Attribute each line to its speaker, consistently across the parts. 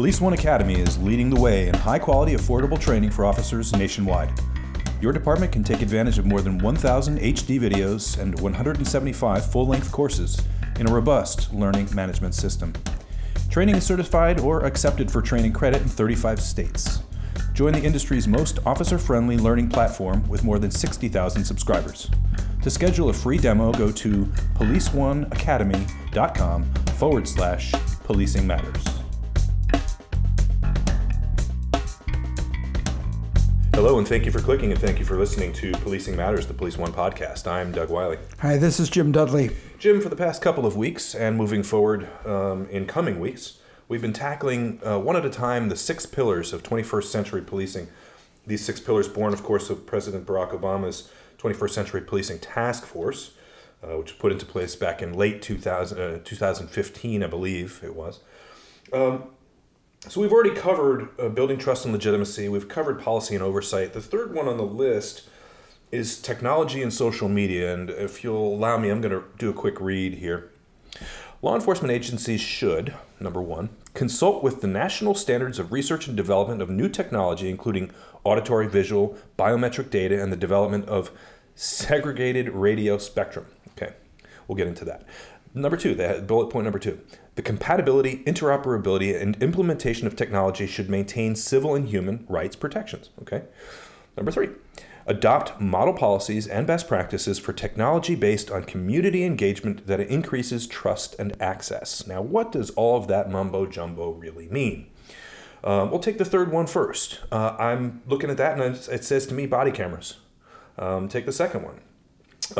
Speaker 1: Police One Academy is leading the way in high quality, affordable training for officers nationwide. Your department can take advantage of more than 1,000 HD videos and 175 full length courses in a robust learning management system. Training is certified or accepted for training credit in 35 states. Join the industry's most officer friendly learning platform with more than 60,000 subscribers. To schedule a free demo, go to policeoneacademy.com forward slash policing matters. And thank you for clicking, and thank you for listening to Policing Matters, the Police One podcast. I'm Doug Wyllie.
Speaker 2: Hi, this is Jim Dudley.
Speaker 1: Jim, for the past couple of weeks and moving forward um, in coming weeks, we've been tackling uh, one at a time the six pillars of 21st century policing. These six pillars, born, of course, of President Barack Obama's 21st Century Policing Task Force, uh, which was put into place back in late 2000, uh, 2015, I believe it was. Um, so we've already covered uh, building trust and legitimacy. We've covered policy and oversight. The third one on the list is technology and social media. And if you'll allow me, I'm going to do a quick read here. Law enforcement agencies should, number one, consult with the national standards of research and development of new technology, including auditory, visual, biometric data, and the development of segregated radio spectrum. Okay, we'll get into that. Number two, that bullet point number two. The compatibility, interoperability, and implementation of technology should maintain civil and human rights protections. Okay. Number three, adopt model policies and best practices for technology based on community engagement that increases trust and access. Now, what does all of that mumbo jumbo really mean? Um, we'll take the third one first. Uh, I'm looking at that and it says to me body cameras. Um, take the second one.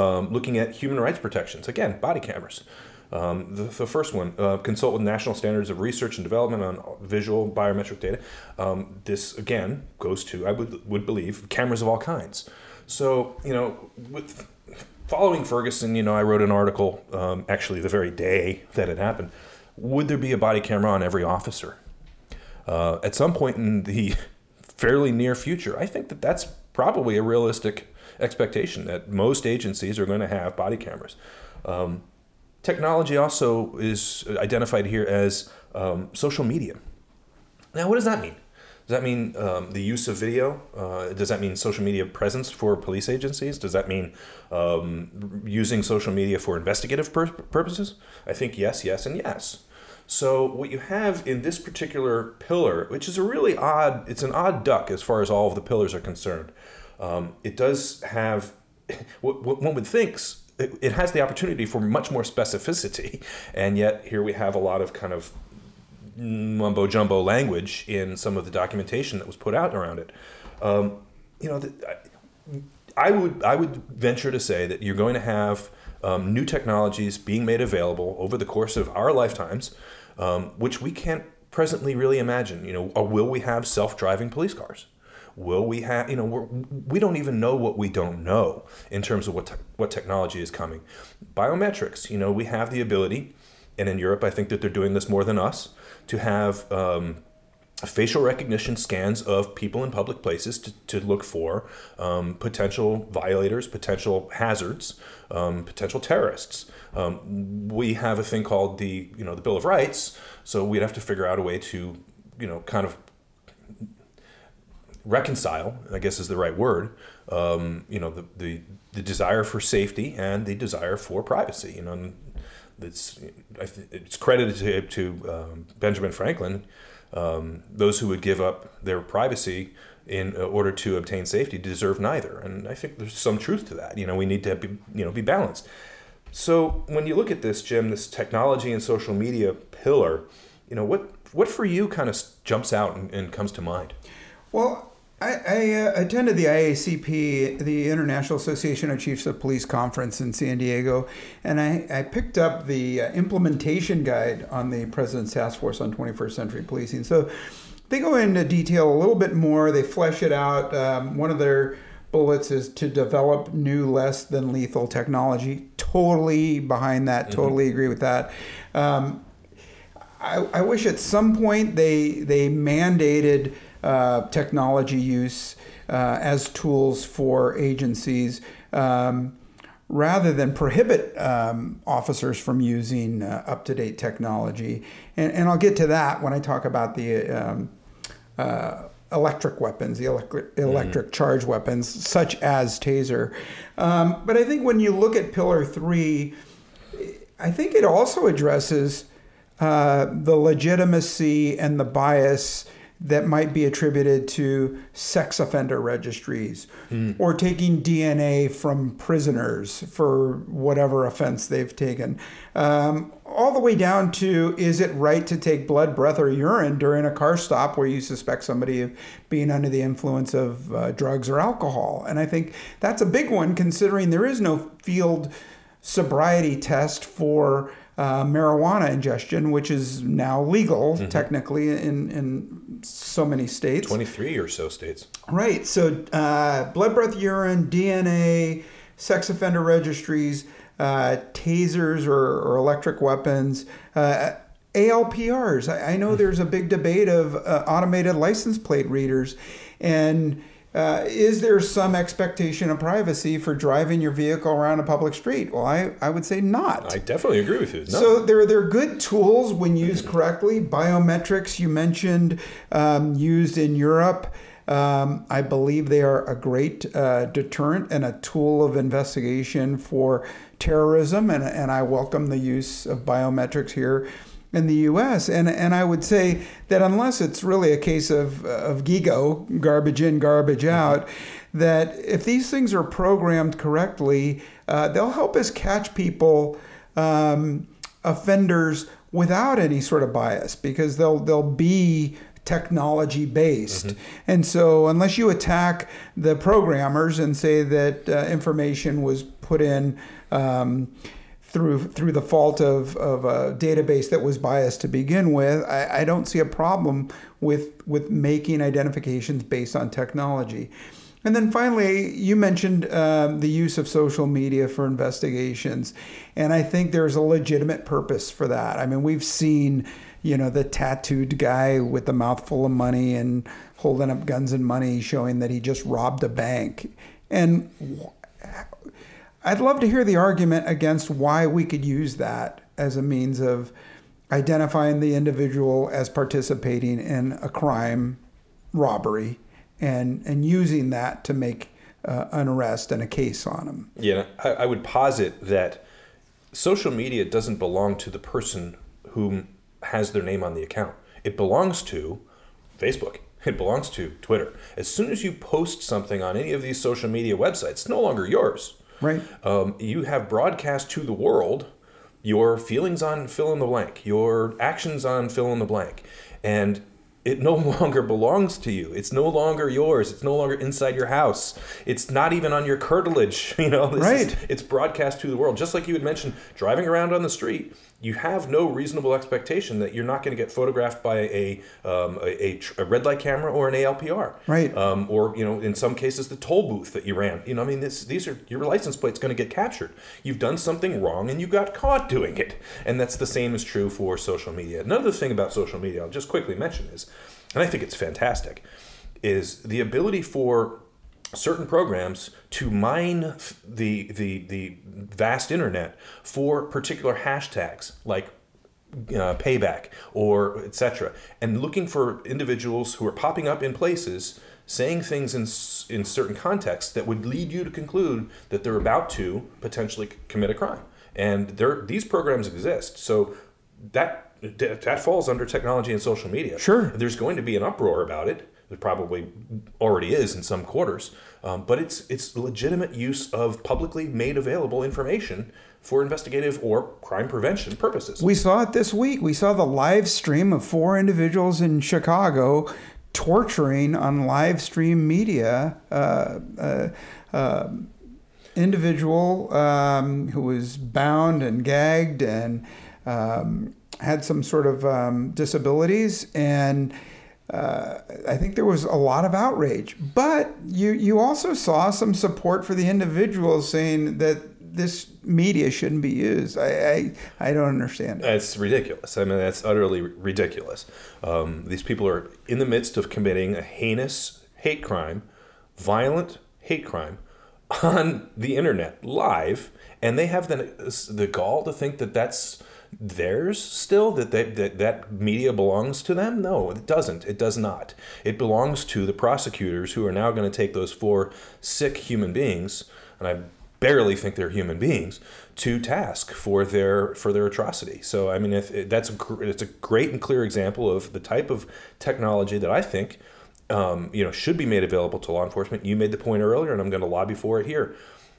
Speaker 1: Um, looking at human rights protections. Again, body cameras. Um, the, the, first one, uh, consult with national standards of research and development on visual biometric data. Um, this again goes to I would would believe cameras of all kinds. So you know, with following Ferguson, you know, I wrote an article um, actually the very day that it happened. Would there be a body camera on every officer? Uh, at some point in the fairly near future, I think that that's probably a realistic expectation that most agencies are going to have body cameras. Um, technology also is identified here as um, social media. Now, what does that mean? Does that mean um, the use of video? Uh, does that mean social media presence for police agencies? Does that mean um, using social media for investigative pur- purposes? I think yes, yes, and yes. So what you have in this particular pillar, which is a really odd, it's an odd duck as far as all of the pillars are concerned. Um, it does have what, what one would think it, has the opportunity for much more specificity, and yet here we have a lot of kind of mumbo jumbo language in some of the documentation that was put out around it. Um, you know, the, I would I would venture to say that you're going to have um, new technologies being made available over the course of our lifetimes, um, which we can't presently really imagine. You know, will we have self-driving police cars? Will we have, you know, we're, we don't even know what we don't know in terms of what, te- what technology is coming. Biometrics, you know, we have the ability, and in Europe, I think that they're doing this more than us, to have um, facial recognition scans of people in public places to, to look for um, potential violators, potential hazards, um, potential terrorists. Um, we have a thing called the you know the Bill of Rights, so we'd have to figure out a way to you know kind of reconcile, I guess is the right word, um, you know, the, the, the desire for safety and the desire for privacy. You know, it's, it's credited to, to um, Benjamin Franklin, um, those who would give up their privacy in order to obtain safety deserve neither. And I think there's some truth to that. You know, we need to be, you know, be balanced. So when you look at this, Jim, this technology and social media pillar, you know, what, what for you kind of jumps out and, and comes to mind?
Speaker 2: Well, I, I uh, attended the IACP, the International Association of Chiefs of Police conference in San Diego, and I, I picked up the uh, implementation guide on the President's Task Force on 21st Century Policing. So they go into detail a little bit more, they flesh it out. Um, one of their bullets is to develop new, less than lethal technology. Totally behind that, mm-hmm. totally agree with that. Um, I, I wish at some point they, they mandated uh, technology use uh, as tools for agencies. Um, rather than prohibit um, officers from using uh, up to date technology. And, and I'll get to that when I talk about the um, uh, electric weapons, the electric, electric mm. charge weapons, such as Taser. Um, but I think when you look at Pillar 3, I think it also addresses uh, the legitimacy and the bias that might be attributed to sex offender registries mm. or taking DNA from prisoners for whatever offense they've taken. Um, all the way down to is it right to take blood, breath, or urine during a car stop where you suspect somebody of being under the influence of uh, drugs or alcohol? And I think that's a big one considering there is no field sobriety test for uh, marijuana ingestion, which is now legal mm-hmm. technically in, in so many states.
Speaker 1: 23 or so states.
Speaker 2: Right. So, uh, blood, breath, urine, DNA, sex offender registries, uh, tasers or, or, electric weapons. Uh, ALPRs. I, I, know mm-hmm. there's a big debate of uh, automated license plate readers, and uh, is there some expectation of privacy for driving your vehicle around a public street? Well, I, I would say not.
Speaker 1: I definitely agree with you. No.
Speaker 2: So they're, they're good tools when used correctly. Biometrics, you mentioned, um, used in Europe. Um, I believe they are a great uh, deterrent and a tool of investigation for terrorism, and, and I welcome the use of biometrics here in the U.S. And and I would say that unless it's really a case of of GIGO, garbage in, garbage mm-hmm. out, that if these things are programmed correctly, uh, they'll help us catch people, um, offenders, without any sort of bias because they'll they'll be technology based. Mm-hmm. And so, unless you attack the programmers and say that uh, information was put in. Um, through through the fault of, of a database that was biased to begin with, I, I don't see a problem with with making identifications based on technology. And then finally, you mentioned um, the use of social media for investigations, and I think there's a legitimate purpose for that. I mean, we've seen, you know, the tattooed guy with the mouthful of money and holding up guns and money, showing that he just robbed a bank, and I'd love to hear the argument against why we could use that as a means of identifying the individual as participating in a crime, robbery, and and using that to make uh, an arrest and a case on them.
Speaker 1: Yeah, I, I would posit that social media doesn't belong to the person who has their name on the account. It belongs to Facebook. It belongs to Twitter. As soon as you post something on any of these social media websites, it's no longer yours.
Speaker 2: Right.
Speaker 1: Um, you have broadcast to the world your feelings on fill in the blank, your actions on fill in the blank. And it no longer belongs to you. It's no longer yours. It's no longer inside your house. It's not even on your curtilage. You know,
Speaker 2: right?
Speaker 1: Is, it's broadcast to the world. Just like you had mentioned, driving around on the street, you have no reasonable expectation that you're not going to get photographed by a, um, a, a, red light camera or an ALPR,
Speaker 2: right?
Speaker 1: Um, or you know, in some cases, the toll booth that you ran. You know, I mean, this, these are your license plate's going to get captured. You've done something wrong and you got caught doing it, and that's the same is true for social media. Another thing about social media, I'll just quickly mention is, and I think it's fantastic, is the ability for certain programs to mine the, the, the vast internet for particular hashtags like uh, payback or etc and looking for individuals who are popping up in places saying things in, in certain contexts that would lead you to conclude that they're about to potentially commit a crime. And there these programs exist. So that that falls under technology and social media.
Speaker 2: Sure.
Speaker 1: There's going to be an uproar about it there probably already is in some quarters, um, but it's it's legitimate use of publicly made available information for investigative or crime prevention purposes.
Speaker 2: We saw it this week. We saw the live stream of four individuals in Chicago torturing on live stream media. Uh, uh, uh, individual um, who was bound and gagged and um, had some sort of um, disabilities and uh, I think there was a lot of outrage. But you, you also saw some support for the individuals saying that this media shouldn't be used. I, I, I don't understand
Speaker 1: it. It's ridiculous. I mean, that's utterly ridiculous. Um, these people are in the midst of committing a heinous hate crime, violent hate crime on the internet live, and they have the the gall to think that that's theirs still that, they, that that media belongs to them? No it doesn't. It does not. It belongs to the prosecutors who are now going to take those four sick human beings and i barely think they're human beings to task for their for their atrocity. So i mean if that's a, it's a great and clear example of the type of technology that i think um, you know should be made available to law enforcement. You made the point earlier and i'm going to lobby for it here.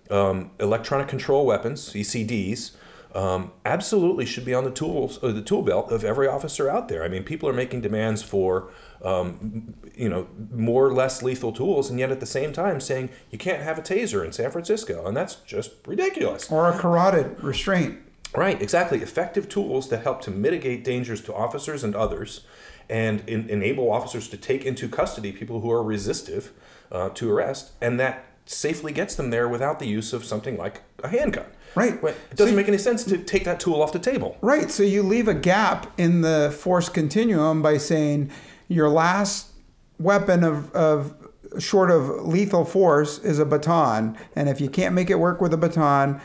Speaker 1: Um, electronic control weapons ecds um, absolutely should be on the tools or uh, the tool belt of every officer out there. I mean, people are making demands for um, you know more or less lethal tools, and yet at the same time saying you can't have a taser in San Francisco, and that's just ridiculous.
Speaker 2: Or a carotid restraint.
Speaker 1: Right, exactly. Effective tools that help to mitigate dangers to officers and others, and in, enable officers to take into custody people who are resistive uh, to arrest, and that safely gets them there without the use of something like a handgun.
Speaker 2: Right.
Speaker 1: It doesn't so, make any sense to take that tool off the table.
Speaker 2: Right. So you leave a gap in the force continuum by saying your last weapon of, of short of lethal force is a baton. And if you can't make it work with a baton,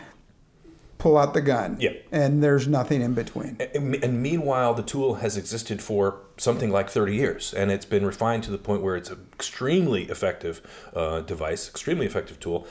Speaker 2: pull out the gun.
Speaker 1: Yeah.
Speaker 2: And there's nothing in between.
Speaker 1: And, and, meanwhile, the tool has existed for something like 30 years, and it's been refined to the point where it's an extremely effective uh, device, extremely effective tool.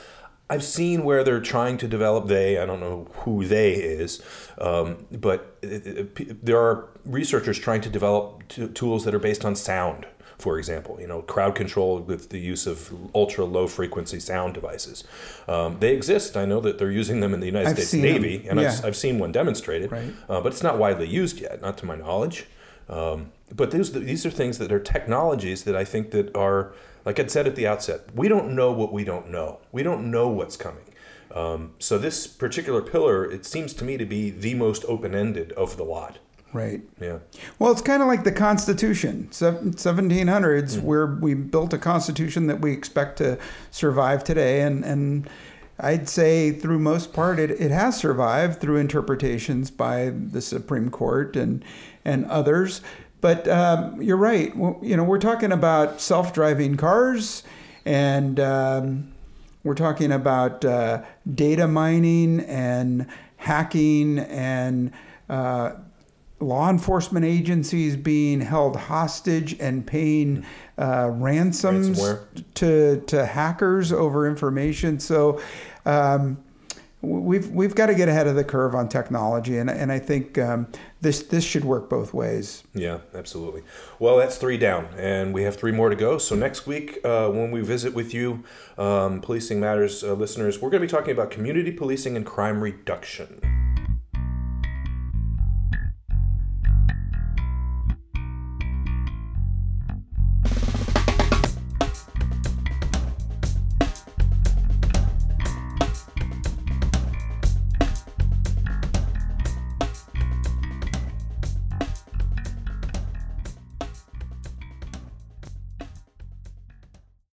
Speaker 1: I've seen where they're trying to develop they, I don't know who they is, um, but it, it, there are researchers trying to develop t- tools that are based on sound, for example, you know, crowd control with the use of ultra low frequency sound devices. Um, they exist. I know that they're using them in the United
Speaker 2: I've
Speaker 1: States Navy,
Speaker 2: them.
Speaker 1: and
Speaker 2: yeah.
Speaker 1: I've, I've seen one demonstrated,
Speaker 2: right.
Speaker 1: uh, but it's not widely used yet, not to my knowledge. Um, but these, these are things that are technologies that I think that are like I said at the outset, we don't know what we don't know. We don't know what's coming. Um, so this particular pillar, it seems to me to be the most open-ended of the lot.
Speaker 2: Right.
Speaker 1: Yeah.
Speaker 2: Well, it's kind of like the Constitution, 1700s, mm-hmm. where we built a Constitution that we expect to survive today, and and I'd say through most part it, it has survived through interpretations by the Supreme Court and and others. But um, you're right. You know, we're talking about self-driving cars, and um, we're talking about uh, data mining and hacking and uh, law enforcement agencies being held hostage and paying uh, ransoms to to hackers over information. So. Um, we've we've got to get ahead of the curve on technology, and and I think um, this this should work both ways.
Speaker 1: Yeah, absolutely. Well, that's three down, and we have three more to go. So next week, uh, when we visit with you, um, Policing Matters uh, listeners, we're going to be talking about community policing and crime reduction.